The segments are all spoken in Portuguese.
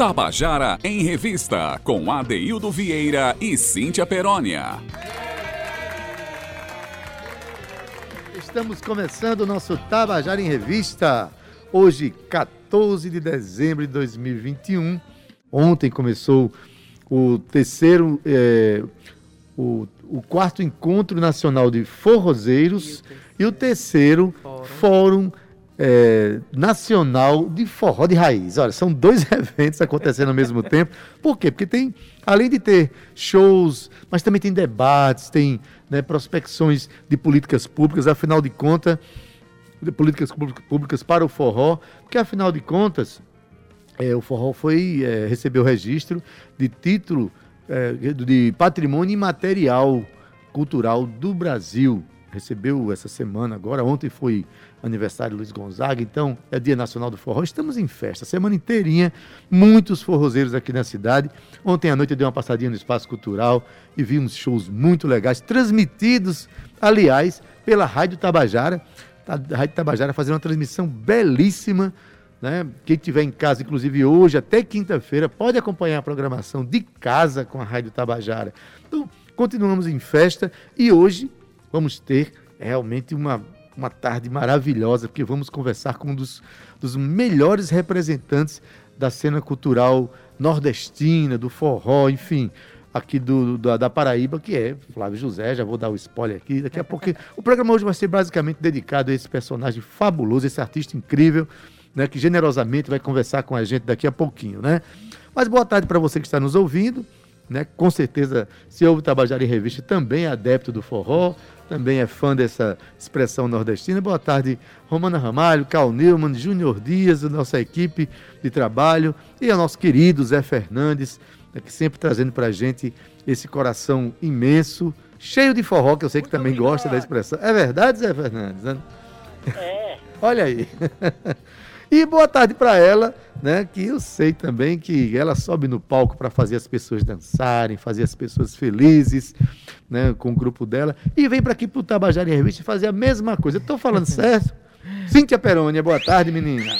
Tabajara em Revista, com Adeildo Vieira e Cíntia Perónia. Estamos começando o nosso Tabajara em Revista. Hoje, 14 de dezembro de 2021. Ontem começou o terceiro, é, o, o quarto Encontro Nacional de Forrozeiros e o terceiro Fórum, Fórum é, Nacional de Forró de Raiz. Olha, são dois eventos acontecendo ao mesmo tempo. Por quê? Porque tem, além de ter shows, mas também tem debates, tem né, prospecções de políticas públicas, afinal de contas, de políticas públicas para o forró, porque afinal de contas, é, o forró foi é, recebeu registro de título é, de patrimônio imaterial cultural do Brasil recebeu essa semana agora. Ontem foi aniversário Luiz Gonzaga, então é Dia Nacional do Forró. Estamos em festa, semana inteirinha, muitos forrozeiros aqui na cidade. Ontem à noite eu dei uma passadinha no Espaço Cultural e vi uns shows muito legais, transmitidos, aliás, pela Rádio Tabajara. A Rádio Tabajara fazendo uma transmissão belíssima. Né? Quem estiver em casa, inclusive hoje, até quinta-feira, pode acompanhar a programação de casa com a Rádio Tabajara. Então, continuamos em festa e hoje vamos ter realmente uma, uma tarde maravilhosa, porque vamos conversar com um dos, dos melhores representantes da cena cultural nordestina, do forró, enfim, aqui do, da, da, Paraíba, que é Flávio José, já vou dar o spoiler aqui, daqui a pouco. O programa hoje vai ser basicamente dedicado a esse personagem fabuloso, esse artista incrível, né, que generosamente vai conversar com a gente daqui a pouquinho, né? Mas boa tarde para você que está nos ouvindo, né? Com certeza, se ouve Tabajara em Revista, também é adepto do forró, também é fã dessa expressão nordestina. Boa tarde, Romana Ramalho, Cal Neumann, Júnior Dias, a nossa equipe de trabalho e ao nosso querido Zé Fernandes, né, que sempre trazendo para a gente esse coração imenso, cheio de forró, que eu sei que Muito também obrigado. gosta da expressão. É verdade, Zé Fernandes? Né? É. Olha aí. E boa tarde para ela, né? Que eu sei também que ela sobe no palco para fazer as pessoas dançarem, fazer as pessoas felizes, né? Com o grupo dela. E vem para aqui para o Tabajara em Revista fazer a mesma coisa. Estou falando certo? Cíntia Perônia, boa tarde, menina.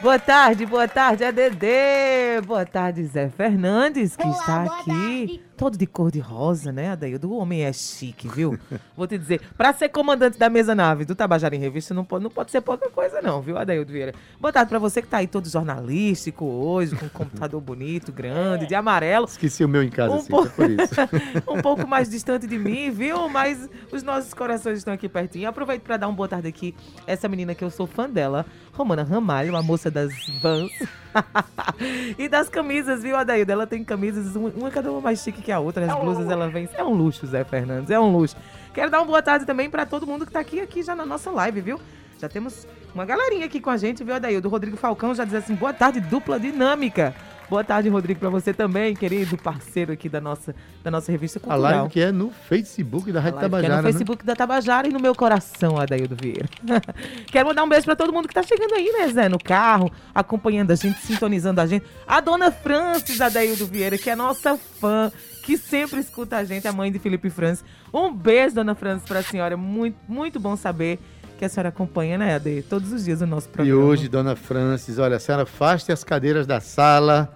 Boa tarde, boa tarde, ADD. Boa tarde, Zé Fernandes, que Olá, está aqui. Tarde todo de cor de rosa, né, Adaildo? O homem é chique, viu? Vou te dizer, para ser comandante da mesa nave do Tabajara em Revista, não pode, não pode ser pouca coisa, não, viu, Adaildo Vieira? Boa tarde para você que tá aí todo jornalístico hoje, com um computador bonito, grande, de amarelo. Esqueci o meu em casa, um sim, pouco... por isso. um pouco mais distante de mim, viu? Mas os nossos corações estão aqui pertinho. Aproveito para dar uma boa tarde aqui. Essa menina que eu sou fã dela, Romana Ramalho, a moça das vans. e das camisas, viu, Adaildo? Ela tem camisas, uma cada uma mais chique que a outra. As é blusas ela vem. É um luxo, Zé Fernandes, é um luxo. Quero dar uma boa tarde também para todo mundo que tá aqui, aqui já na nossa live, viu? Já temos uma galerinha aqui com a gente, viu, Adaildo? O Rodrigo Falcão já diz assim: boa tarde, dupla dinâmica. Boa tarde, Rodrigo, para você também, querido parceiro aqui da nossa, da nossa revista cultural. A live que é no Facebook da Rádio Tabajara. É no né? Facebook da Tabajara e no meu coração, Adaildo Vieira. Quero mandar um beijo para todo mundo que tá chegando aí, né, Zé? No carro, acompanhando a gente, sintonizando a gente. A dona Francis Adaildo Vieira, que é nossa fã, que sempre escuta a gente, a mãe de Felipe Francis. Um beijo, dona Francis, para a senhora. Muito, muito bom saber que a senhora acompanha, né, Ade? Todos os dias o nosso programa. E hoje, dona Francis, olha, a senhora afaste as cadeiras da sala,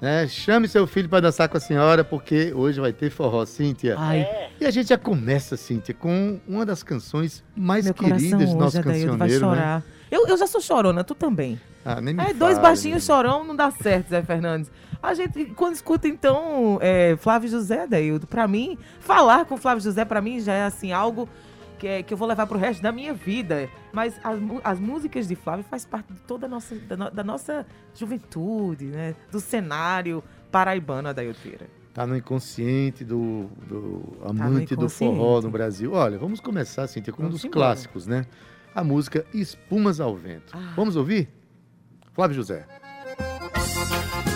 né? Chame seu filho para dançar com a senhora, porque hoje vai ter forró, Cíntia. Ai. E a gente já começa, Cíntia, com uma das canções mais Meu queridas do nosso cancioneiro, vai né? chorar. Né? Eu, eu já sou chorona, tu também. Ah, nem me é, dois baixinhos chorão não dá certo, Zé Fernandes. A gente, quando escuta, então, é, Flávio José, Daildo, pra mim, falar com Flávio José, pra mim, já é, assim, algo que, que eu vou levar pro resto da minha vida. Mas as, as músicas de Flávio faz parte de toda a nossa, da, no, da nossa juventude, né? Do cenário paraibano, Adaildo Vieira. Tá no inconsciente do, do tá amante tá do forró no Brasil. Olha, vamos começar, assim, com um dos embora. clássicos, né? A música Espumas ao Vento. Ah. Vamos ouvir? Flávio José. ainda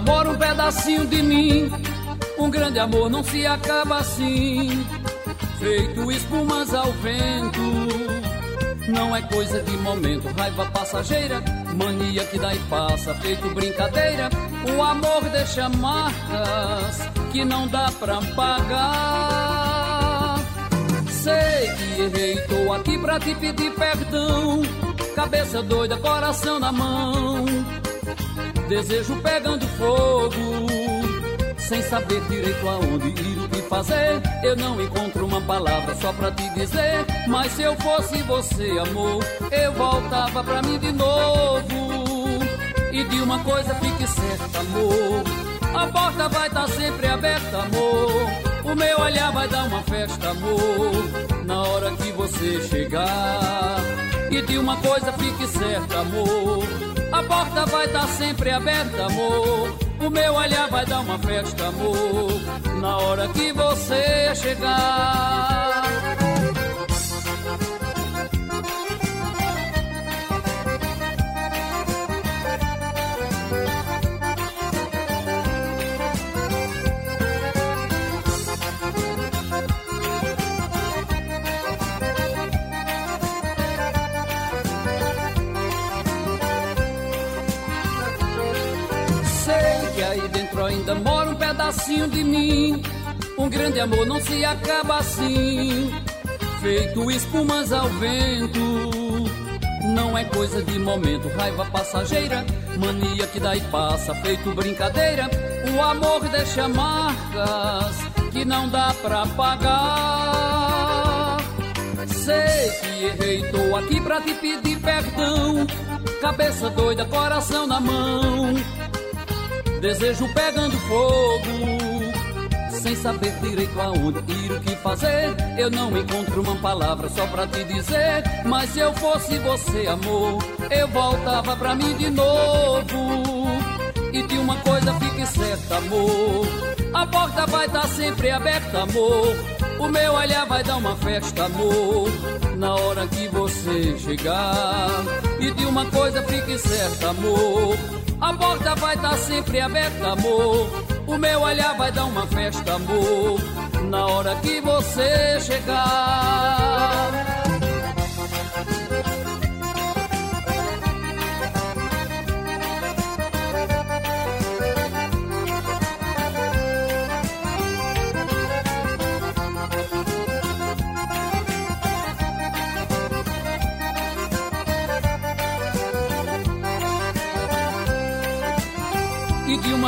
mora um pedacinho de mim. Um grande amor não se acaba assim. feito espumas ao vento. Não é coisa de momento, raiva passageira, mania que dá e passa, feito brincadeira. O amor deixa marcas que não dá pra pagar. Sei que errei, tô aqui pra te pedir perdão. Cabeça doida, coração na mão. Desejo pegando fogo sem saber direito aonde ir, o que fazer. Eu não encontro uma palavra só pra te dizer. Mas se eu fosse você, amor, eu voltava pra mim de novo. E de uma coisa fique certa, amor. A porta vai estar tá sempre aberta, amor. O meu olhar vai dar uma festa, amor. Na hora que você chegar. E de uma coisa fique certa, amor. A porta vai estar tá sempre aberta, amor. O meu olhar vai dar uma festa, amor, na hora que você chegar. Pedacinho de mim. Um grande amor não se acaba assim, feito espumas ao vento. Não é coisa de momento, raiva passageira, mania que e passa, feito brincadeira. O amor deixa marcas que não dá pra pagar. Sei que errei, tô aqui pra te pedir perdão. Cabeça doida, coração na mão desejo pegando fogo. Sem saber direito aonde ir, o que fazer, eu não encontro uma palavra só pra te dizer. Mas se eu fosse você, amor, eu voltava pra mim de novo. E de uma coisa fique certa, amor. A porta vai estar tá sempre aberta, amor. O meu olhar vai dar uma festa, amor. Na hora que você chegar. E de uma coisa fique certa, amor. A porta vai estar tá sempre aberta, amor. O meu olhar vai dar uma festa, amor. Na hora que você chegar.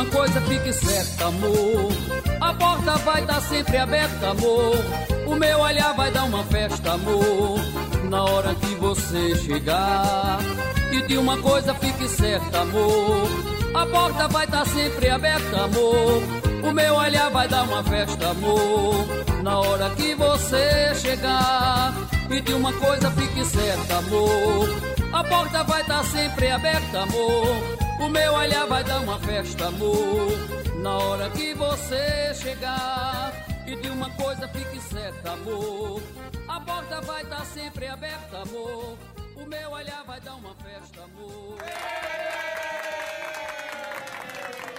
Uma coisa fique certa, amor. A porta vai estar tá sempre aberta, amor. O meu olhar vai dar uma festa, amor. Na hora que você chegar. E de uma coisa fique certa, amor. A porta vai estar tá sempre aberta, amor. O meu olhar vai dar uma festa, amor. Na hora que você chegar. E de uma coisa fique certa, amor. A porta vai estar tá sempre aberta, amor. O meu olhar vai dar uma festa, amor. Na hora que você chegar. E de uma coisa fique certa, amor. A porta vai estar sempre aberta, amor. O meu olhar vai dar uma festa, amor.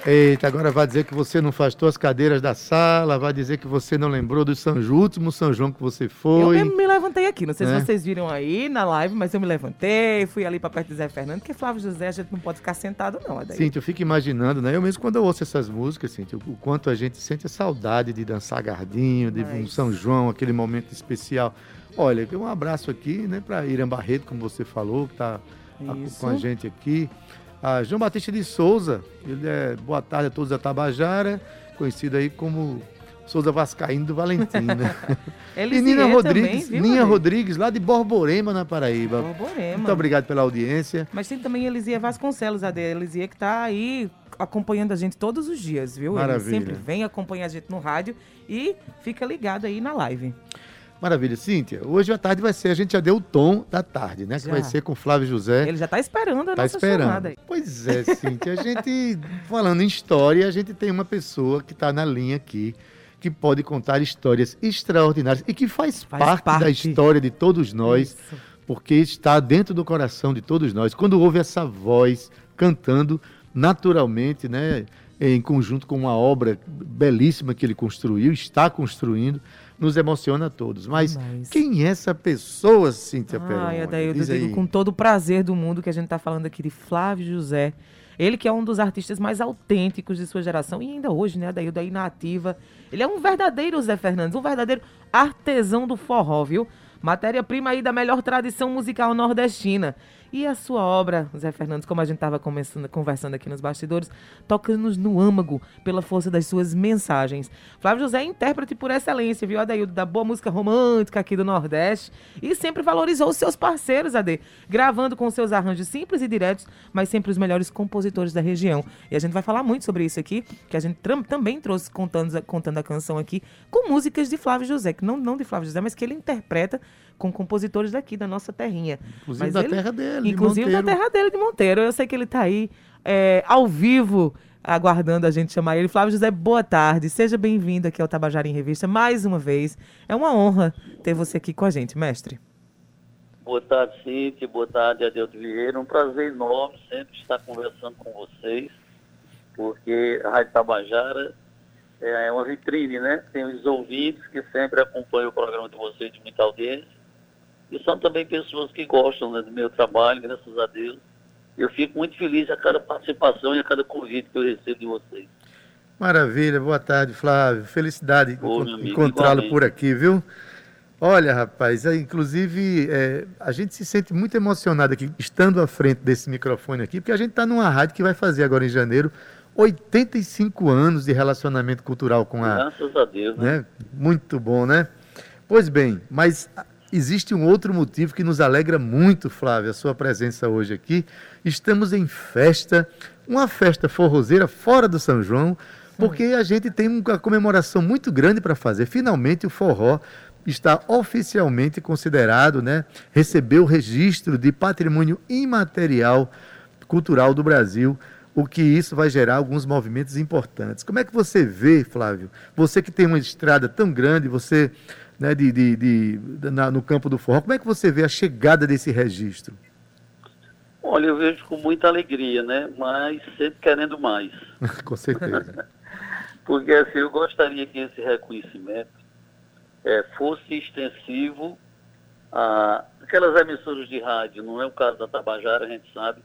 Eita, agora vai dizer que você não afastou as cadeiras da sala, vai dizer que você não lembrou do São João, último São João que você foi. Eu mesmo me levantei aqui, não sei é. se vocês viram aí na live, mas eu me levantei, fui ali para perto do Zé Fernando, porque Flávio José a gente não pode ficar sentado não, Adair. Sim, eu fico imaginando, né? Eu mesmo quando eu ouço essas músicas, assim, o quanto a gente sente a saudade de dançar gardinho, de mas... um São João, aquele momento especial. Olha, um abraço aqui, né, para Irã Barreto, como você falou, que está com a gente aqui a João Batista de Souza. Ele é boa tarde a todos da Tabajara, conhecido aí como Souza Vascaíno do Valentim, né? e Nina Rodrigues, também, Ninha Rodrigues, lá de Borborema, na Paraíba. Borborema. Muito obrigado pela audiência. Mas tem também Elisia Vasconcelos, a Elisia que está aí acompanhando a gente todos os dias, viu? Maravilha. Ele sempre vem acompanhar a gente no rádio e fica ligado aí na live. Maravilha. Cíntia, hoje à tarde vai ser, a gente já deu o tom da tarde, né? Já. Que vai ser com Flávio José. Ele já está esperando a tá nossa esperando. chamada aí. Pois é, Cíntia. A gente, falando em história, a gente tem uma pessoa que está na linha aqui, que pode contar histórias extraordinárias e que faz, faz parte, parte, da história de todos nós, Isso. porque está dentro do coração de todos nós. Quando ouve essa voz cantando naturalmente, né? Em conjunto com uma obra belíssima que ele construiu, está construindo nos emociona a todos. Mas Demais. quem é essa pessoa, Cíntia Peroni? Ai, Adaildo, eu Diz digo aí. com todo o prazer do mundo que a gente está falando aqui de Flávio José. Ele que é um dos artistas mais autênticos de sua geração e ainda hoje, né, Adaildo, aí na ativa. Ele é um verdadeiro Zé Fernandes, um verdadeiro artesão do forró, viu? Matéria-prima aí da melhor tradição musical nordestina. E a sua obra, Zé Fernandes, como a gente estava conversando aqui nos bastidores, toca-nos no âmago pela força das suas mensagens. Flávio José é intérprete por excelência, viu, Adaildo, da boa música romântica aqui do Nordeste e sempre valorizou os seus parceiros, Ade, gravando com seus arranjos simples e diretos, mas sempre os melhores compositores da região. E a gente vai falar muito sobre isso aqui, que a gente também trouxe contando, contando a canção aqui, com músicas de Flávio José, que não, não de Flávio José, mas que ele interpreta com compositores daqui, da nossa terrinha. Inclusive Mas da ele- terra dele, de Inclusive da Monteiro. terra dele, de Monteiro. Eu sei que ele está aí é, ao vivo, aguardando a gente chamar ele. Flávio José, boa tarde. Seja bem-vindo aqui ao Tabajara em Revista mais uma vez. É uma honra ter você aqui com a gente, mestre. Boa tarde, Cíntia. Boa tarde, Adelto Vieira. Um prazer enorme sempre estar conversando com vocês, porque a Rádio Tabajara é uma vitrine, né? Tem os ouvintes que sempre acompanham o programa de vocês de muita audiência. E são também pessoas que gostam né, do meu trabalho, graças a Deus. Eu fico muito feliz a cada participação e a cada convite que eu recebo de vocês. Maravilha, boa tarde, Flávio. Felicidade Ô, encontrá-lo por aqui, viu? Olha, rapaz, é, inclusive é, a gente se sente muito emocionado aqui, estando à frente desse microfone aqui, porque a gente está numa rádio que vai fazer agora em janeiro 85 anos de relacionamento cultural com a, Graças a Deus, né? né? Muito bom, né? Pois bem, mas existe um outro motivo que nos alegra muito, Flávia, a sua presença hoje aqui. Estamos em festa, uma festa forrozeira fora do São João, porque a gente tem uma comemoração muito grande para fazer. Finalmente o forró está oficialmente considerado, né? Recebeu o registro de patrimônio imaterial cultural do Brasil, o que isso vai gerar alguns movimentos importantes. Como é que você vê, Flávio? Você que tem uma estrada tão grande, você né, de, de- de- na- no campo do forró, como é que você vê a chegada desse registro? Olha, eu vejo com muita alegria, né? Mas sempre querendo mais. Com certeza. Porque assim, eu gostaria que esse reconhecimento eh, fosse extensivo a aquelas emissoras de rádio, não é o caso da Tabajara, a gente sabe,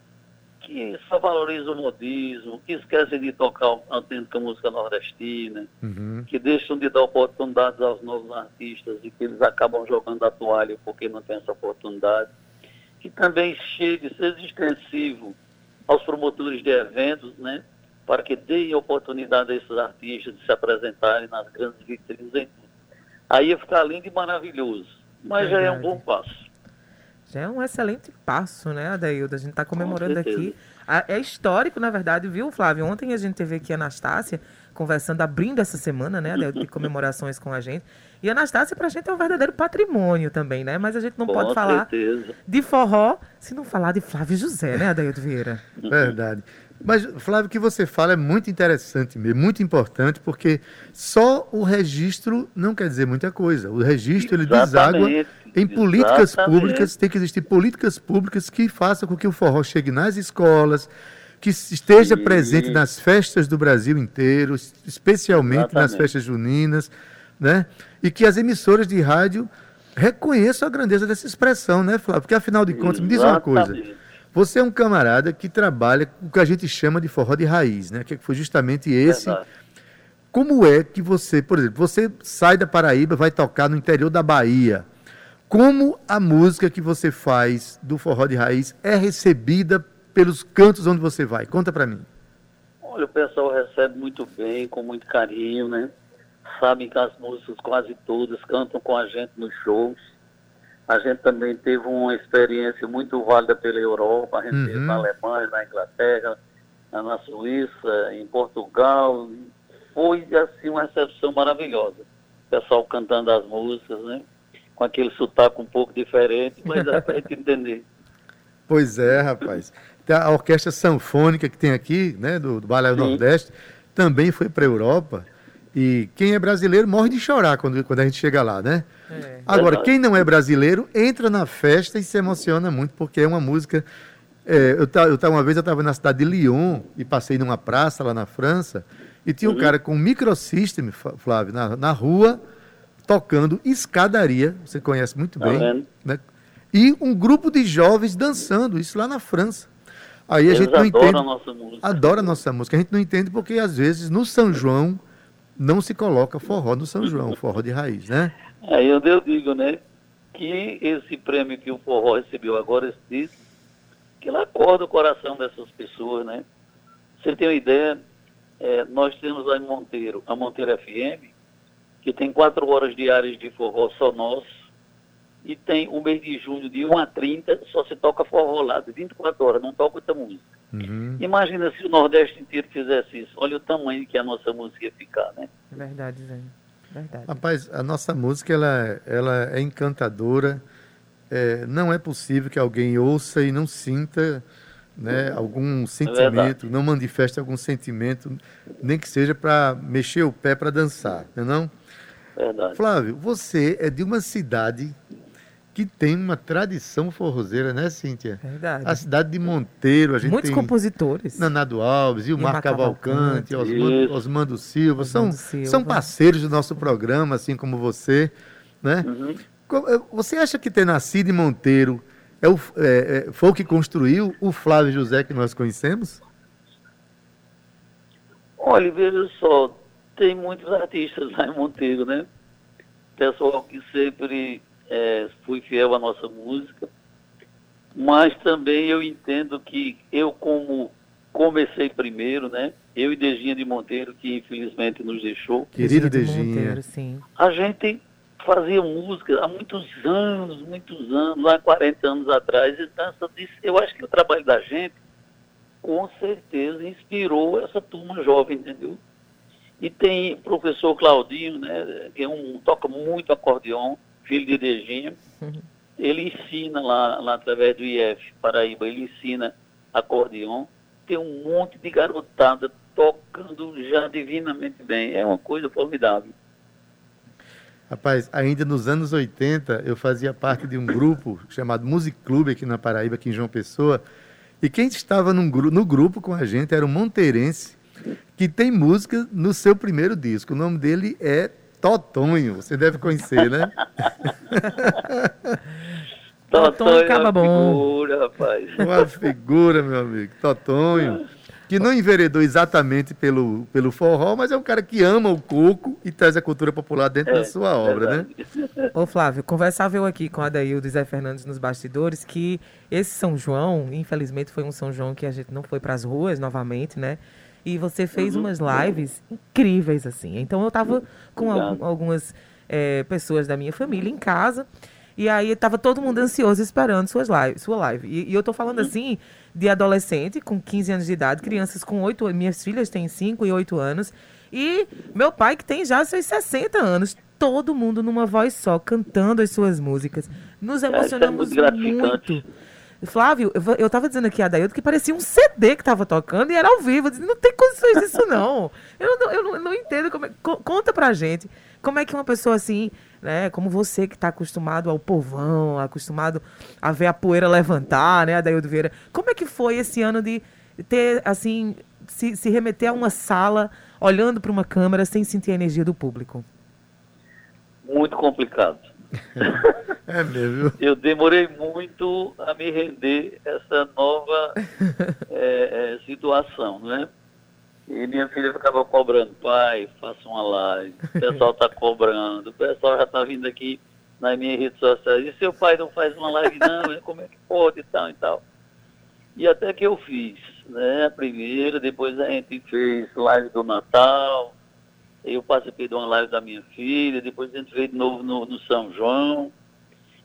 que só valorizam o modismo, que esquecem de tocar a autêntica música nordestina, Uhum. que deixam de dar oportunidades aos novos artistas e que eles acabam jogando a toalha porque não tem essa oportunidade. Que também chegue, seja extensivo aos promotores de eventos, né? Para que deem oportunidade a esses artistas de se apresentarem nas grandes vitrines. Aí ia ficar lindo e maravilhoso. Mas já é um Verdade. bom passo. Já é um excelente passo, né, Adaildo? A gente está comemorando aqui. A- É histórico, na verdade, viu, Flávio? Ontem a gente teve aqui a Anastácia conversando, abrindo essa semana, né, Adaildo, de comemorações com a gente. E a Anastácia, pra gente, é um verdadeiro patrimônio também, né? Mas a gente não com pode falar certeza. de forró se não falar de Flávio José, né, Adaildo Vieira? Verdade. Mas, Flávio, o que você fala é muito interessante mesmo, muito importante, porque só o registro não quer dizer muita coisa. O registro, ele deságua Exatamente, em políticas exatamente. públicas, tem que existir políticas públicas que façam com que o forró chegue nas escolas, que esteja Sim. presente nas festas do Brasil inteiro, es- especialmente nas Exatamente. festas juninas, né? E que as emissoras de rádio reconheçam a grandeza dessa expressão, né, Flávio? Porque afinal de contas, me diz uma coisa. Exatamente. Você é um camarada que trabalha com o que a gente chama de forró de raiz, né? Que foi justamente esse. Verdade. Como é que você, por exemplo, você sai da Paraíba, vai tocar no interior da Bahia. Como a música que você faz do forró de raiz é recebida pelos cantos onde você vai? Conta pra mim. Olha, o pessoal recebe muito bem, com muito carinho, né? Sabem que as músicas quase todas cantam com a gente nos shows. A gente também teve uma experiência muito válida pela Europa, a gente Uhum. teve na Alemanha, na Inglaterra, na Suíça, em Portugal. Foi, assim, uma recepção maravilhosa. O pessoal cantando as músicas, né? Com aquele sotaque um pouco diferente, mas dá pra gente entender. Pois é, rapaz. Tem A orquestra sanfônica que tem aqui, né, do, do Balé Sim. Nordeste, também foi para a Europa. E quem é brasileiro morre de chorar quando, quando a gente chega lá, né? É. Agora, quem não é brasileiro entra na festa e se emociona muito, porque é uma música. é, eu, ta- eu, ta- uma vez eu estava na cidade de Lyon e passei numa praça lá na França e tinha um Uhum. cara com um microsystem, Flávio, na, na rua, tocando escadaria, você conhece muito Tá bem, vendo? né? E um grupo de jovens dançando, isso lá na França. Aí a Eles gente não entende, a nossa música. adora a nossa música. A gente não entende porque às vezes no São João não se coloca forró no São João, forró de raiz, né? Aí onde eu digo, né, que esse prêmio que o forró recebeu agora, esse disco, que ele acorda o coração dessas pessoas, né? Você tem uma ideia, é, nós temos lá em Monteiro, a Monteiro FM, que tem quatro horas diárias de forró só nosso, e tem o mês de junho, de 1 a 30, só se toca forró lá, de 24 horas, não toca outra música. Uhum. Imagina se o Nordeste inteiro fizesse isso. Olha o tamanho que a nossa música ia ficar, né? Verdade, Zé. Verdade. Rapaz, a nossa música ela, ela é encantadora. É, não é possível que alguém ouça e não sinta né, algum sentimento, não manifeste algum sentimento, nem que seja para mexer o pé para dançar, não é não? Verdade. Flávio, você é de uma cidade que tem uma tradição forrozeira, né, Cíntia? Verdade. A cidade de Monteiro, a gente Muitos tem compositores. Nanado Alves, Ilmar Cavalcante, Cavalcante, Osmando. Osmando Silva, são, Osmando Silva. são parceiros do nosso programa, assim como você, né? Uhum. Eh, Você acha que ter nascido em Monteiro é o, é, é, foi o que construiu o Flávio José que nós conhecemos? Olha, veja só, tem muitos artistas lá em Monteiro, né? Pessoal que sempre é, foi fiel à nossa música, mas também eu entendo que eu, como comecei primeiro, né? Eu e Dejinha de Monteiro, que infelizmente nos deixou, Querido de Dejinha. Monteiro, sim. a gente fazia música há muitos anos, muitos anos, lá 40 anos atrás, então eu acho que o trabalho da gente, com certeza, inspirou essa turma jovem, entendeu? E tem o professor Claudinho, né, que é um, toca muito acordeon, filho de Dejinha, ele ensina lá, lá através do IF Paraíba, ele ensina acordeon, tem um monte de garotada tocando já divinamente bem, é uma coisa formidável. Rapaz, ainda nos anos 80, eu fazia parte de um grupo chamado Music Club aqui na Paraíba, aqui em João Pessoa. E quem estava num no grupo com a gente era um monteirense que tem música no seu primeiro disco. O nome dele é Totonho. Você deve conhecer, né? Totonho é acaba uma bom. figura, rapaz. Uma figura, meu amigo. Totonho. Que não enveredou exatamente pelo, pelo forró, mas é um cara que ama o coco e traz a cultura popular dentro da sua obra, né? verdade. Ô Flávio, conversava eu aqui com a Adaildo e Zé Fernandes nos bastidores que esse São João, infelizmente foi um São João que a gente não foi para as ruas novamente, né? E você fez Uhum. umas lives incríveis, assim. Então eu tava com algum- algumas eh, pessoas da minha família em casa. E aí tava todo mundo ansioso esperando suas lives, sua live. E, e eu tô falando assim de adolescente com 15 anos de idade, crianças com 8 minhas filhas têm 5 e 8 anos. E meu pai que tem já seus 60 anos, todo mundo numa voz só, cantando as suas músicas. Nos isso é emocionamos muito gratificante. muito. Flávio, eu, eu tava dizendo aqui a Daildo que parecia um CD que tava tocando e era ao vivo. Eu disse, não tem condições disso, não. Eu não, eu não, eu não entendo. Como é- co- conta pra gente como é que uma pessoa assim, né, como você que tá acostumado ao povão, acostumado a ver a poeira levantar, né, Adaildo Vieira, como é que foi esse ano de ter, assim, se, se remeter a uma sala olhando para uma câmera sem sentir a energia do público? Muito complicado. É mesmo. Eu demorei muito a me render essa nova é, é, situação, né? E minha filha ficava cobrando, pai, faça uma live, o pessoal está cobrando, o pessoal já está vindo aqui nas minhas redes sociais, e seu pai não faz uma live não, como é que pode e tal e tal. E até que eu fiz, né? A primeira, depois a gente fez live do Natal, eu participei de uma live da minha filha, depois a gente fez de novo no, no São João.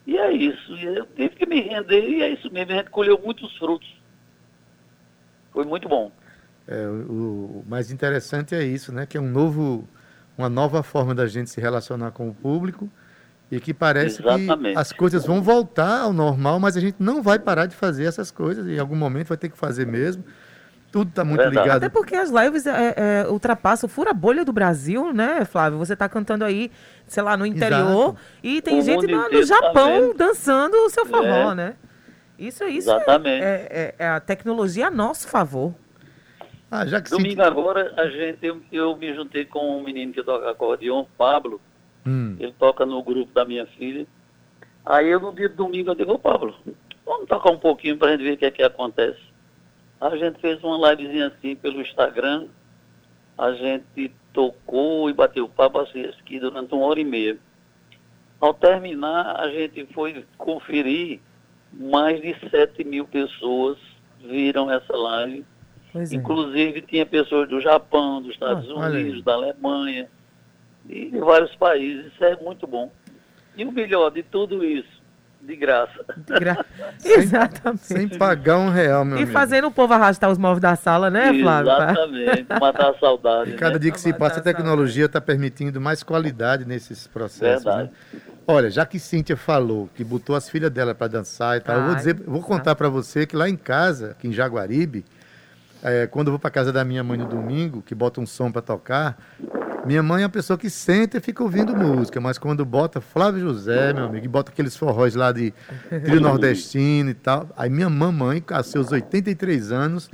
E é isso, e eu tive que me render, e é isso mesmo, a gente colheu muitos frutos. Foi muito bom. É, o, o mais interessante é isso, né? Que é um novo, uma nova forma da gente se relacionar com o público e que parece Exatamente. que as coisas vão voltar ao normal, mas a gente não vai parar de fazer essas coisas. Em algum momento vai ter que fazer mesmo. Tudo está muito Verdade. ligado. Até porque as lives é, é, ultrapassam, fura a bolha do Brasil, né, Flávio? Você tá cantando aí, sei lá, no interior Exato. e tem O gente no, no tá Japão dançando o seu forró, É. né? Isso, isso é- Exatamente. É, é- é a tecnologia a nosso favor. Ah, já que Domingo agora, a gente, eu, eu me juntei com um menino que toca acordeon, Pablo, Hum. Ele toca no grupo da minha filha. Aí eu no dia de domingo eu digo, ô Pablo, vamos tocar um pouquinho pra gente ver o que é que acontece. A gente fez uma livezinha assim pelo Instagram. A gente tocou e bateu papo assim aqui durante uma hora e meia. Ao terminar, a gente foi conferir, mais de 7 mil pessoas viram essa live. Pois é. Inclusive tinha pessoas do Japão, dos Estados Ah, olha aí. Unidos, da Alemanha e de vários países. Isso é muito bom. E o melhor de tudo isso, de graça. De gra- Exatamente. Sem pagar um real, meu E amigo. fazendo o povo arrastar os móveis da sala, né, Flávio? Exatamente, matar a saudade. E cada né? dia que se passa, a tecnologia está permitindo mais qualidade nesses processos. Verdade. né? Olha, já que Cíntia falou que botou as filhas dela para dançar e tal, eu vou Ai, dizer, eu vou contar para você que lá em casa, aqui em Jaguaribe, é, quando eu vou para casa da minha mãe no domingo, que bota um som para tocar, minha mãe é uma pessoa que senta e fica ouvindo música, mas quando bota Flávio José, meu amigo, e bota aqueles forróis lá de trio nordestino e tal, aí minha mamãe, com seus 83 anos,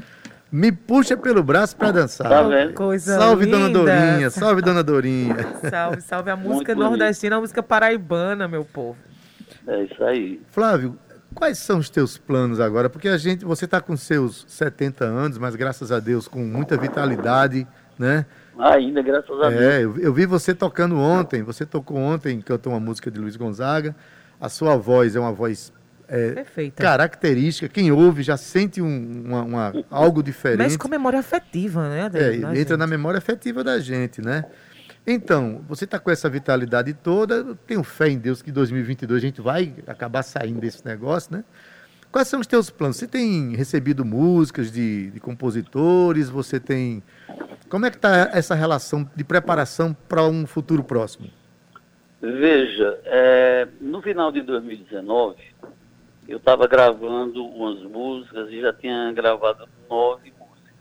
me puxa pelo braço para dançar. Tá vendo? Coisa Salve, dona linda. Dorinha, salve, dona Dorinha. Salve, salve a música bonito. nordestina, a música paraibana, meu povo. É isso aí. Flávio, quais são os teus planos agora? Porque a gente, você está com seus 70 anos, mas graças a Deus com muita vitalidade, né? Ainda, graças a Deus. É, eu, eu vi você tocando ontem, você tocou ontem, cantou uma música de Luiz Gonzaga. A sua voz é uma voz é, Perfeita. característica, quem ouve já sente um- uma, uma- algo diferente. Mexe com memória afetiva, né, É? Da entra gente. na memória afetiva da gente, né? Então, você está com essa vitalidade toda, eu tenho fé em Deus que em 2022 a gente vai acabar saindo desse negócio, né? Quais são os teus planos? Você tem recebido músicas de, de compositores? Você tem... Como é que está essa relação de preparação para um futuro próximo? Veja, é, no final de 2019, eu estava gravando umas músicas e já tinha gravado nove músicas.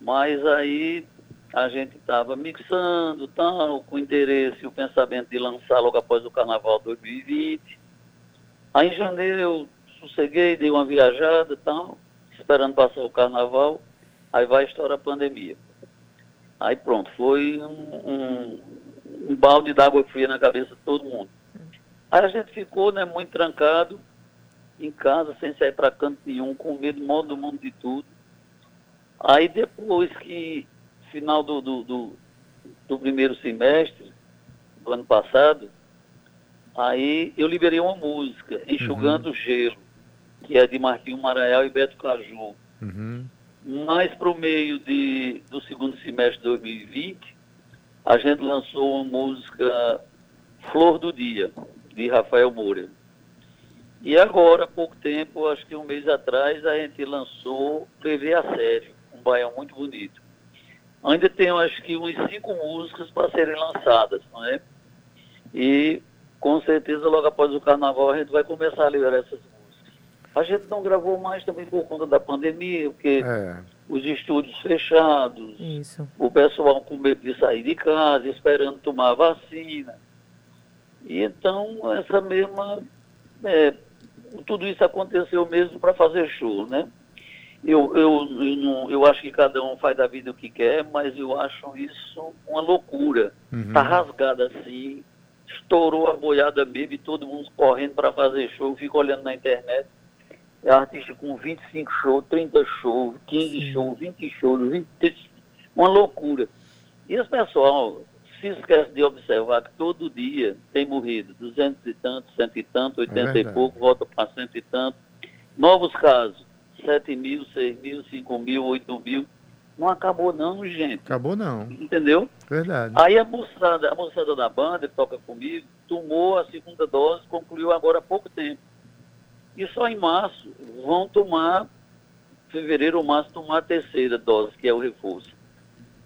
Mas aí a gente estava mixando, tal, com interesse e o pensamento de lançar logo após o Carnaval 2020. Aí em janeiro eu sosseguei, dei uma viajada, tal, esperando passar o Carnaval. Aí vai estourar a pandemia. Aí pronto, foi um, um, um balde d'água fria na cabeça de todo mundo. Aí a gente ficou né, muito trancado em casa, sem sair para canto nenhum, com medo maior do mundo de tudo. Aí depois que, final do, do, do, do primeiro semestre do ano passado, aí eu liberei uma música, Enxugando o Gelo, que é de Marquinhos Maranhão e Beto Caju. Uhum. Mas para o meio de, do segundo semestre de 2020, a gente lançou uma música Flor do Dia, de Rafael Moura. E agora, há pouco tempo, acho que um mês atrás, a gente lançou Levei a Sério, um baião muito bonito. Ainda tem, acho que, umas cinco músicas para serem lançadas, não é? E, com certeza, logo após o carnaval, a gente vai começar a liberar essas. A gente não gravou mais também por conta da pandemia, porque É. os estúdios fechados, Isso. o pessoal com medo de sair de casa, esperando tomar a vacina. E então, essa mesma. é, tudo isso aconteceu mesmo para fazer show, né? Eu, eu, eu, não- eu acho que cada um faz da vida o que quer, mas eu acho isso uma loucura. Uhum. Tá rasgada assim, estourou a boiada mesmo e todo mundo correndo para fazer show. Eu fico olhando na internet. É artista com 25 shows, 30 shows, 15 shows, 20 shows, 20, uma loucura. E esse pessoal se esquece de observar que todo dia tem morrido 200 e tanto, 100 e tanto, 80 e verdade. pouco, volta para 100 e tanto. Novos casos, 7 mil, 6 mil, 5 mil, 8 mil. Não acabou não, gente. Acabou não, Entendeu? verdade. Aí a moçada, a moçada da banda que toca comigo tomou a segunda dose, concluiu agora há pouco tempo. E só em março vão tomar, fevereiro ou março, tomar a terceira dose, que é o reforço.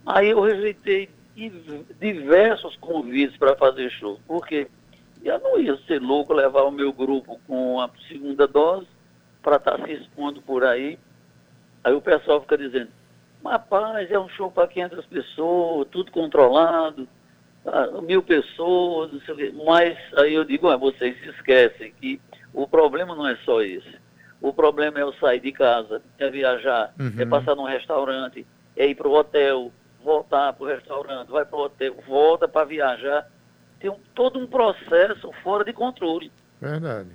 Aí eu rejeitei div- diversos convites para fazer show, porque eu não ia ser louco levar o meu grupo com a segunda dose para estar se expondo por aí. Aí o pessoal fica dizendo, rapaz, é um show para 500 pessoas, tudo controlado, ah, mil pessoas, mas aí eu digo, ah, vocês se esquecem que o problema não é só esse. O problema é eu sair de casa, é viajar, Uhum. é passar num restaurante, é ir para o hotel, voltar para o restaurante, vai para o hotel, volta para viajar. tem um, todo um processo fora de controle. Verdade.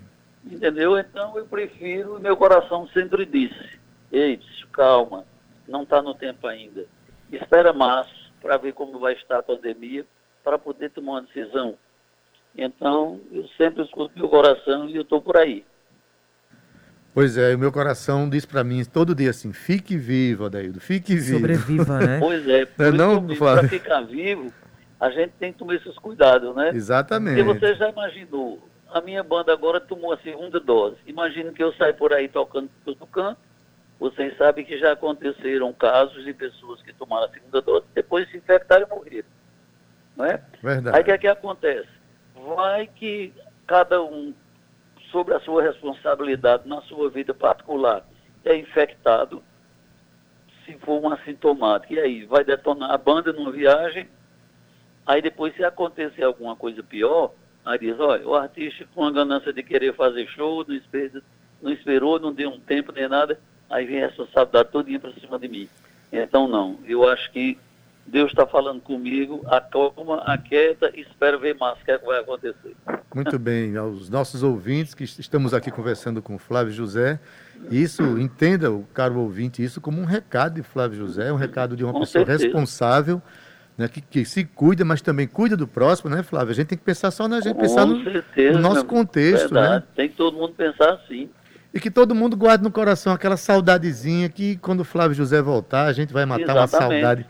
Entendeu? Então eu prefiro, meu coração sempre disse, ei, calma, não está no tempo ainda. Espera março para ver como vai estar a pandemia, para poder tomar uma decisão. Então, eu sempre escuto meu coração e eu estou por aí. Pois é, o meu coração diz para mim todo dia assim: fique vivo, Adaildo, fique vivo. Sobreviva, né? Pois é, Não é não, para ficar vivo, a gente tem que tomar esses cuidados, né? Exatamente. Porque você já imaginou, a minha banda agora tomou a segunda dose. Imagina que eu saio por aí tocando por todo canto. Vocês sabem que já aconteceram casos de pessoas que tomaram a segunda dose depois se infectaram e morreram. Não é? Verdade. Aí o que é que acontece? Vai que cada um, sobre a sua responsabilidade na sua vida particular, é infectado, se for um assintomático. E aí, vai detonar a banda numa viagem, aí depois se acontecer alguma coisa pior, aí diz, olha, o artista com a ganância de querer fazer show, não esperou, não, esperou, não deu um tempo nem nada, aí vem a responsabilidade todinha para cima de mim. Então não, eu acho que Deus está falando comigo, acalma, aquieta e espero ver mais o que, é que vai acontecer. Muito bem, aos nossos ouvintes que estamos aqui conversando com o Flávio José, isso, entenda, o caro ouvinte, isso como um recado de Flávio José, um recado de uma Com pessoa certeza. responsável, né, que, que se cuida, mas também cuida do próximo, né, Flávio? A gente tem que pensar só na gente, pensar Com no, certeza, no nosso contexto, Verdade. né? Tem que todo mundo pensar assim. E que todo mundo guarde no coração aquela saudadezinha que quando o Flávio José voltar, a gente vai matar uma Exatamente. saudade,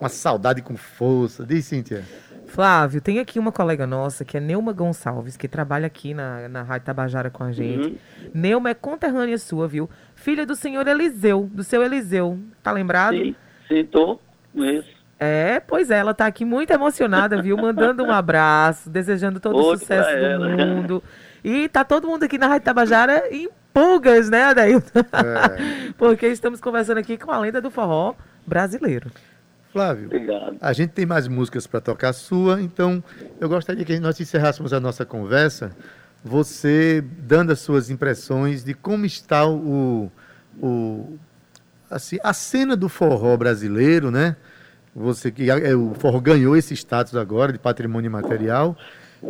uma saudade com força. Diz, Cíntia. Flávio, tem aqui uma colega nossa, que é Neuma Gonçalves, que trabalha aqui na, na Rádio Tabajara com a gente. Uhum. Neuma é conterrânea sua, viu? Filha do senhor Eliseu, do seu Eliseu. Tá lembrado? Sim, sim, com isso. É, pois é, ela tá aqui muito emocionada, viu? Mandando um abraço, desejando todo o Outro sucesso pra do ela. mundo. E tá todo mundo aqui na Rádio Tabajara em pulgas, né, Adailton? É, Porque estamos conversando aqui com a lenda do forró brasileiro. Flávio, Obrigado. a gente tem mais músicas para tocar sua, então eu gostaria que nós encerrássemos a nossa conversa, você dando as suas impressões de como está o, o assim, a cena do forró brasileiro, né? Você que é, o forró ganhou esse status agora de patrimônio material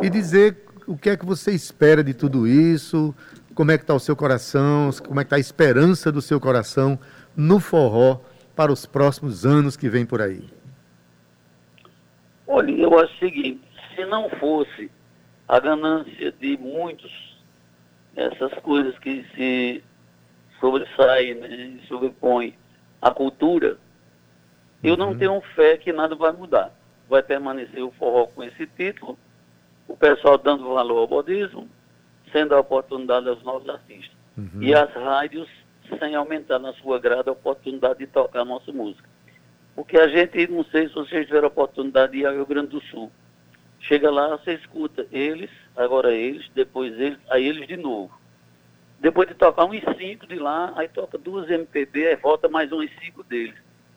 e dizer o que é que você espera de tudo isso, como é que está o seu coração, como é que está a esperança do seu coração no forró para os próximos anos que vem por aí. Olha, eu acho o seguinte, se não fosse a ganância de muitos, essas coisas que se sobressaem, né, sobrepõem à cultura, eu não tenho fé que nada vai mudar. Vai permanecer o forró com esse título, o pessoal dando valor ao bodismo, sendo a oportunidade aos novos artistas. E as rádios sem aumentar na sua grade a oportunidade de tocar a nossa música. Porque a gente, não sei se vocês tiveram a oportunidade de ir ao Rio Grande do Sul. Chega lá, você escuta eles, agora eles, depois eles, aí eles de novo. Depois de tocar uns cinco de lá, aí toca duas MPB, aí volta mais uns cinco deles.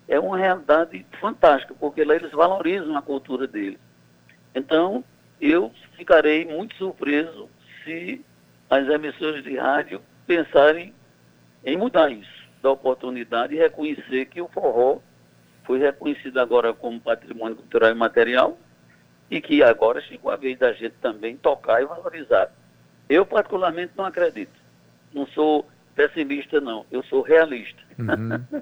É uma realidade fantástica, porque lá eles valorizam a cultura deles. Então, eu ficarei muito surpreso se as emissoras de rádio pensarem em mudar isso, dar oportunidade e reconhecer que o forró foi reconhecido agora como patrimônio cultural e material e que agora chegou a vez da gente também tocar e valorizar. Eu, particularmente, não acredito. Não sou pessimista, não. Eu sou realista. Uhum.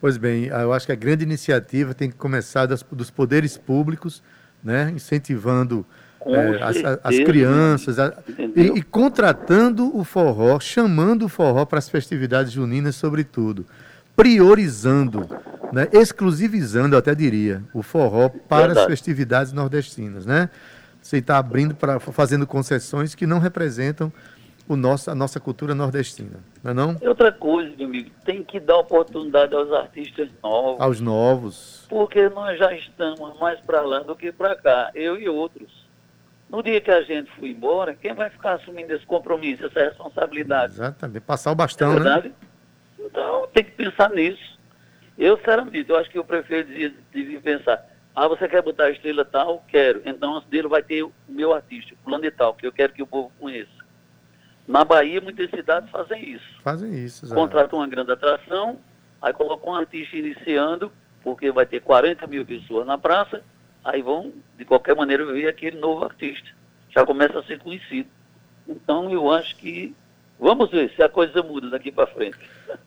Pois bem, eu acho que a grande iniciativa tem que começar das- dos poderes públicos, né, incentivando Eh, as, as crianças a- e, e contratando o forró, chamando o forró para as festividades juninas, sobretudo, priorizando, né, exclusivizando, eu até diria, o forró para as Verdade. festividades nordestinas, né? Você está abrindo para fazendo concessões que não representam o nosso, a nossa cultura nordestina, não é não? Outra coisa, meu amigo, tem que dar oportunidade aos artistas novos, Aos novos. porque nós já estamos mais para lá do que para cá, eu e outros. No dia que a gente for embora, quem vai ficar assumindo esse compromisso, essa responsabilidade? Exatamente. Passar o É bastão, né? verdade? Então, tem que pensar nisso. Eu, sinceramente, eu acho que o prefeito devia, devia pensar, ah, você quer botar a estrela tal? Quero. Então, antes dele vai ter o meu artista, o plano de tal, que eu quero que o povo conheça. Na Bahia, muitas cidades fazem isso. Fazem isso. exato. Contratam uma grande atração, aí colocam um artista iniciando, porque vai ter 40 mil pessoas na praça, aí vão, de qualquer maneira, ver aquele novo artista. Já começa a ser conhecido. Então, eu acho que vamos ver se a coisa muda daqui para frente.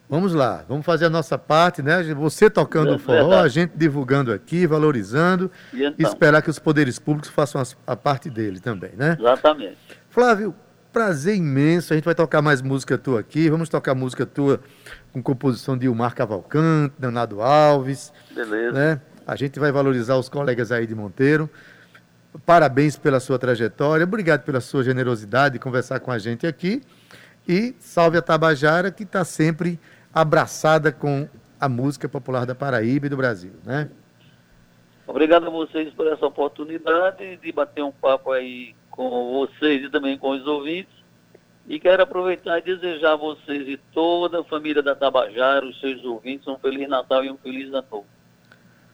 Vamos lá, vamos fazer a nossa parte, né? Você tocando É o forró, verdade. a gente divulgando aqui, valorizando E e então? esperar que os poderes públicos façam a parte dele também, né? Exatamente. Flávio, prazer imenso. A gente vai tocar mais música tua aqui. Vamos tocar música tua com composição de Ilmar Cavalcante, Leonardo Alves, Beleza. né? A gente vai valorizar os colegas aí de Monteiro. Parabéns pela sua trajetória. Obrigado pela sua generosidade de conversar com a gente aqui. E salve a Tabajara, que está sempre abraçada com a música popular da Paraíba e do Brasil, né? Obrigado a vocês por essa oportunidade de bater um papo aí com vocês e também com os ouvintes. E quero aproveitar e desejar a vocês e toda a família da Tabajara, os seus ouvintes, um Feliz Natal e um Feliz Ano Novo.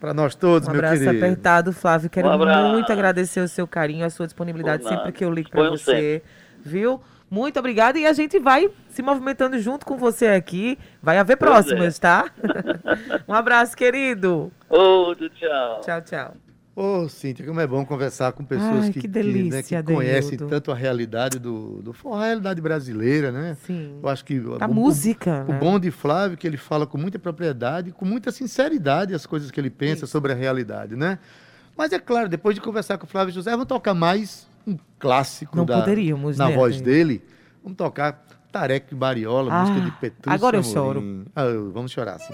Para nós todos, Um meu abraço querido. apertado, Flávio. Quero Um abraço. muito agradecer o seu carinho, a sua disponibilidade sempre que eu ligo para você. Viu? Muito obrigada. E a gente vai se movimentando junto com você aqui. Vai haver Pois próximas, é. tá? um abraço, querido. Outro tchau. Tchau, tchau. Ô, Cíntia, como é bom conversar com pessoas Ai, que, que né, delícia, que conhecem Adeildo. tanto a realidade do, do forró, a realidade brasileira, né? Sim. Eu acho que Da o- o- música, O né? bom de Flávio é que ele fala com muita propriedade, com muita sinceridade as coisas que ele pensa Isso. sobre a realidade, né? Mas é claro, depois de conversar com o Flávio José, vamos tocar mais um clássico Não da, poderíamos, na né, voz dele. Vamos tocar Tarek Bariola, Ah, música de Petrúcio agora eu Amorim. choro. Ah, vamos chorar, sim.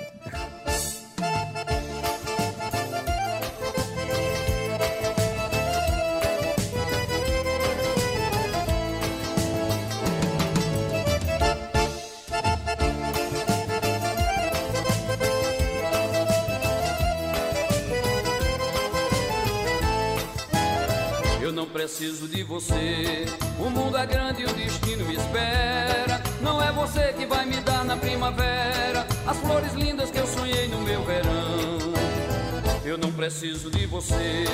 Preciso de você. O mundo é grande e o destino me espera. Não é você que vai me dar na primavera as flores lindas que eu sonhei no meu verão. Eu não preciso de você.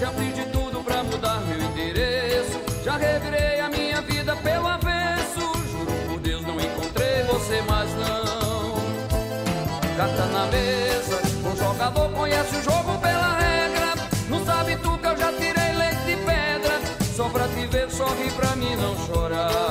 Já fiz de tudo pra mudar meu endereço. Já revirei a minha vida pelo avesso. Juro por Deus, não encontrei você mais não. Carta na mesa, o jogador conhece o pra mim não chorar.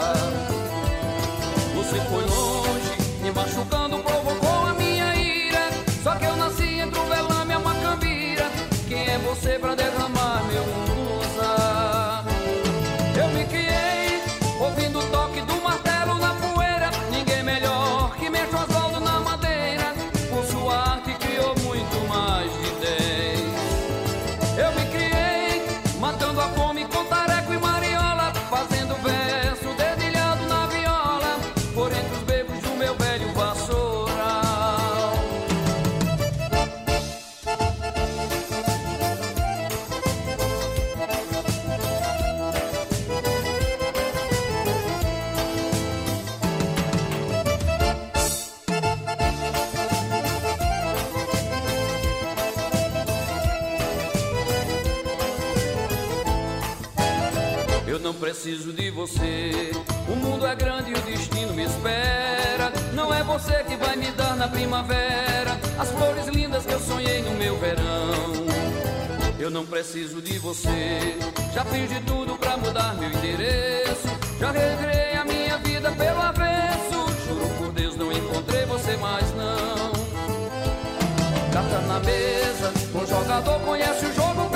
Preciso de você. O mundo é grande e o destino me espera. Não é você que vai me dar na primavera as flores lindas que eu sonhei no meu verão. Eu não preciso de você. Já fiz de tudo pra mudar meu endereço. Já regrei a minha vida pelo avesso. Juro por Deus, não encontrei você mais não. Carta na mesa, o jogador conhece o jogo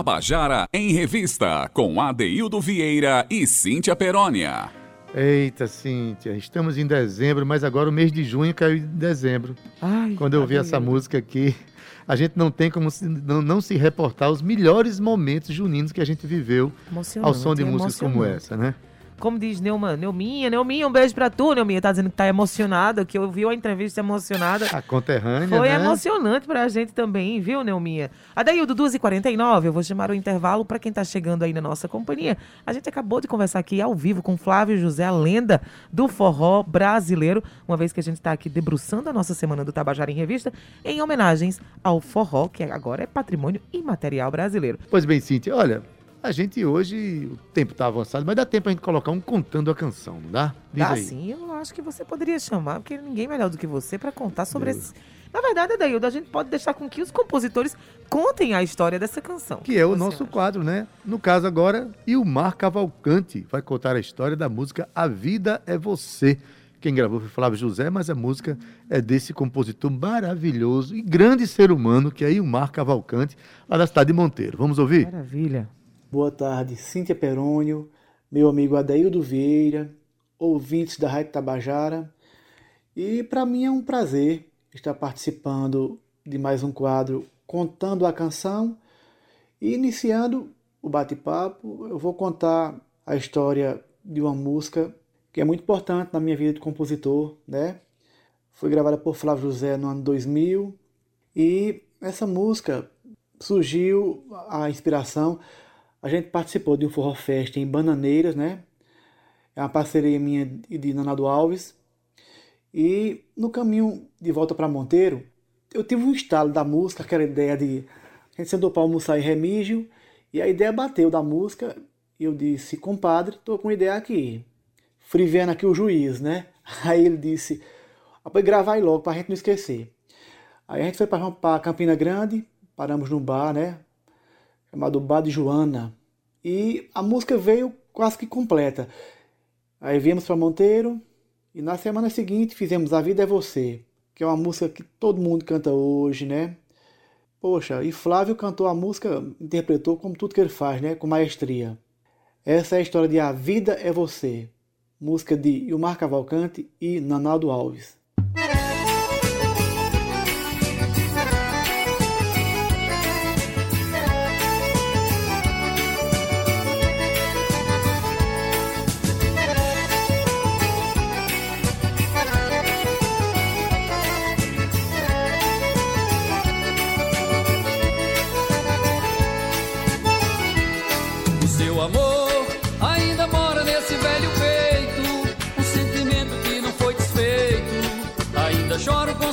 Tabajara em Revista, com Adeildo Vieira e Cíntia Perónia. Eita, Cíntia, estamos em dezembro, mas agora o mês de junho caiu em dezembro. Ai, Quando eu ouvi essa Adeildo. música aqui, a gente não tem como se- não, não se reportar os melhores momentos juninos que a gente viveu ao som de músicas como essa, né? Como diz Neumann, Neuminha, Neuminha, um beijo pra tu, Neuminha. Tá dizendo que tá emocionada, que ouviu a entrevista emocionada. A conterrânea, Foi né? emocionante pra gente também, viu, Neuminha? Adaildo, 2h49, eu vou chamar o intervalo pra quem tá chegando aí na nossa companhia. A gente acabou de conversar aqui ao vivo com Flávio José, a lenda do forró brasileiro, uma vez que a gente tá aqui debruçando a nossa Semana do Tabajara em Revista, em homenagens ao forró, que agora é patrimônio imaterial brasileiro. Pois bem, Cíntia, olha, a gente hoje, o tempo tá avançado, mas dá tempo a gente colocar um contando a canção, não dá? Diz Dá aí. sim, eu acho que você poderia chamar, porque ninguém melhor do que você pra contar sobre esse... Na verdade, Adaildo, a gente pode deixar com que os compositores contem a história dessa canção. Que é o Você nosso acha? quadro, né? No caso agora, Ilmar Cavalcante vai contar a história da música A Vida é Você. Quem gravou foi Flávio José, mas a música é desse compositor maravilhoso e grande ser humano, que é Ilmar Cavalcante, lá da cidade de Monteiro. Vamos ouvir? Maravilha. Boa tarde, Cíntia Perônio, meu amigo Adaildo Vieira, ouvintes da Rádio Tabajara. E para mim é um prazer estar participando de mais um quadro Contando a Canção. E iniciando o bate-papo, eu vou contar a história de uma música que é muito importante na minha vida de compositor, né? Foi gravada por Flávio José no ano 2000 e essa música surgiu a inspiração a gente participou de um forró fest em Bananeiras, né? É uma parceria minha e de Nanado Alves. E no caminho de volta para Monteiro, eu tive um estalo da música, aquela ideia de. A gente sentou para almoçar em Remígio, e a ideia bateu da música, e eu disse, compadre, tô com ideia aqui. Friviando aqui o juiz, né? Aí ele disse, "Ah, gravar aí logo, pra gente não esquecer. Aí a gente foi para Campina Grande, paramos num bar, né? Chamado Bar de Joana. E a música veio quase que completa. Aí viemos para Monteiro e na semana seguinte fizemos A Vida é Você, que é uma música que todo mundo canta hoje, né? Poxa, e Flávio cantou a música, interpretou como tudo que ele faz, né? Com maestria. Essa é a história de A Vida é Você, música de Ilmar Cavalcante e Nanaldo Alves.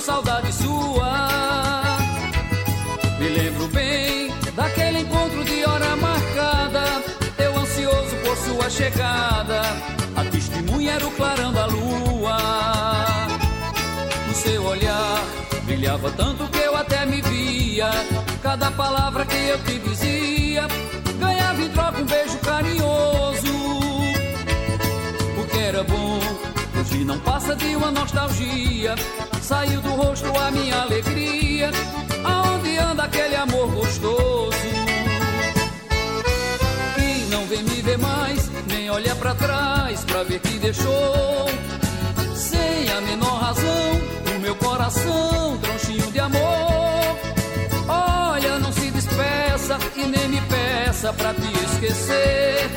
Saudade sua. Me lembro bem daquele encontro de hora marcada. Eu ansioso por sua chegada. A testemunha era o clarão da lua. No seu olhar brilhava tanto que eu até me via. Cada palavra que eu te dizia ganhava em troca um beijo carinhoso. O que era bom hoje não passa de uma nostalgia. Saiu do rosto a minha alegria. Aonde anda aquele amor gostoso? E não vem me ver mais, nem olha pra trás pra ver que deixou. Sem a menor razão, o meu coração, tronchinho de amor. Olha, não se despeça e nem me peça pra te esquecer.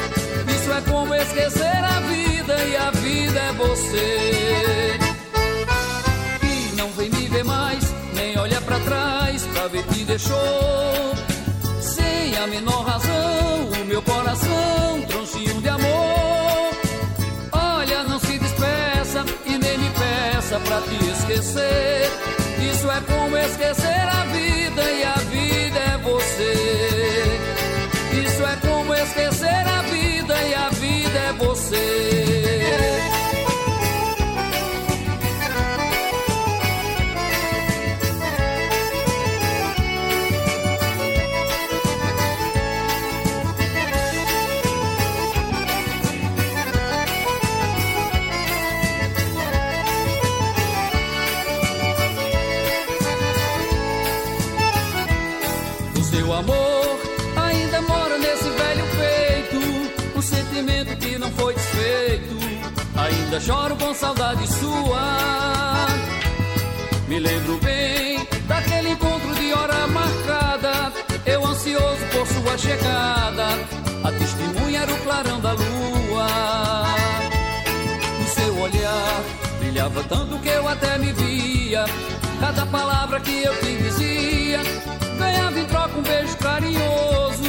Isso é como esquecer a vida e a vida é você. Não vem me ver mais, nem olha pra trás pra ver que deixou. Sem a menor razão, o meu coração, tronchinho de amor. Olha, não se despeça e nem me peça pra te esquecer. Isso é como esquecer a vida e a vida é você. Isso é como esquecer a Ainda choro com saudade sua. Me lembro bem daquele encontro de hora marcada. Eu ansioso por sua chegada. A testemunha era o clarão da lua. No seu olhar brilhava tanto que eu até me via. Cada palavra que eu te dizia ganhava em troca um beijo carinhoso.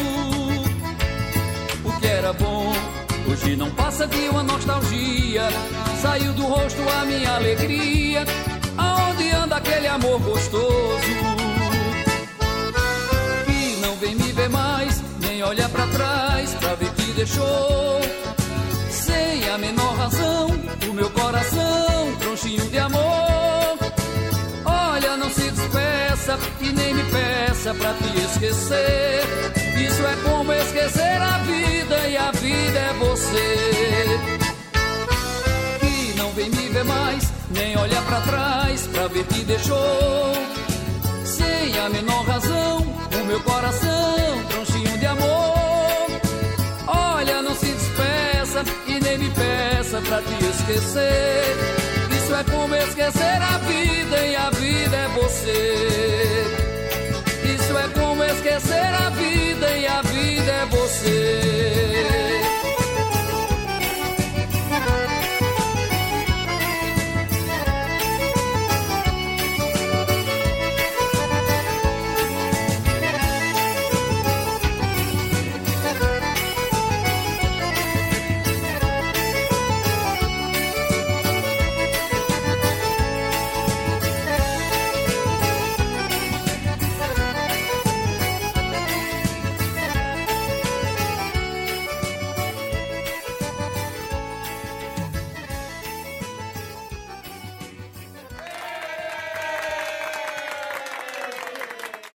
O que era bom, hoje não passa de uma nostalgia. Saiu do rosto a minha alegria. Aonde anda aquele amor gostoso? Que não vem me ver mais, nem olha para trás pra ver que deixou. Sem a menor razão, o meu coração, tronchinho de amor. Olha, não se despeça e nem me peça pra te esquecer. Isso é como esquecer a vida e a vida é você. Que não vem me ver mais, nem olha pra trás pra ver que deixou. Sem a menor razão, o meu coração, tronchinho de amor. Olha, não se despeça e nem me peça pra te esquecer. Isso é como esquecer a vida e a vida é você esquecer a vida e a vida é você.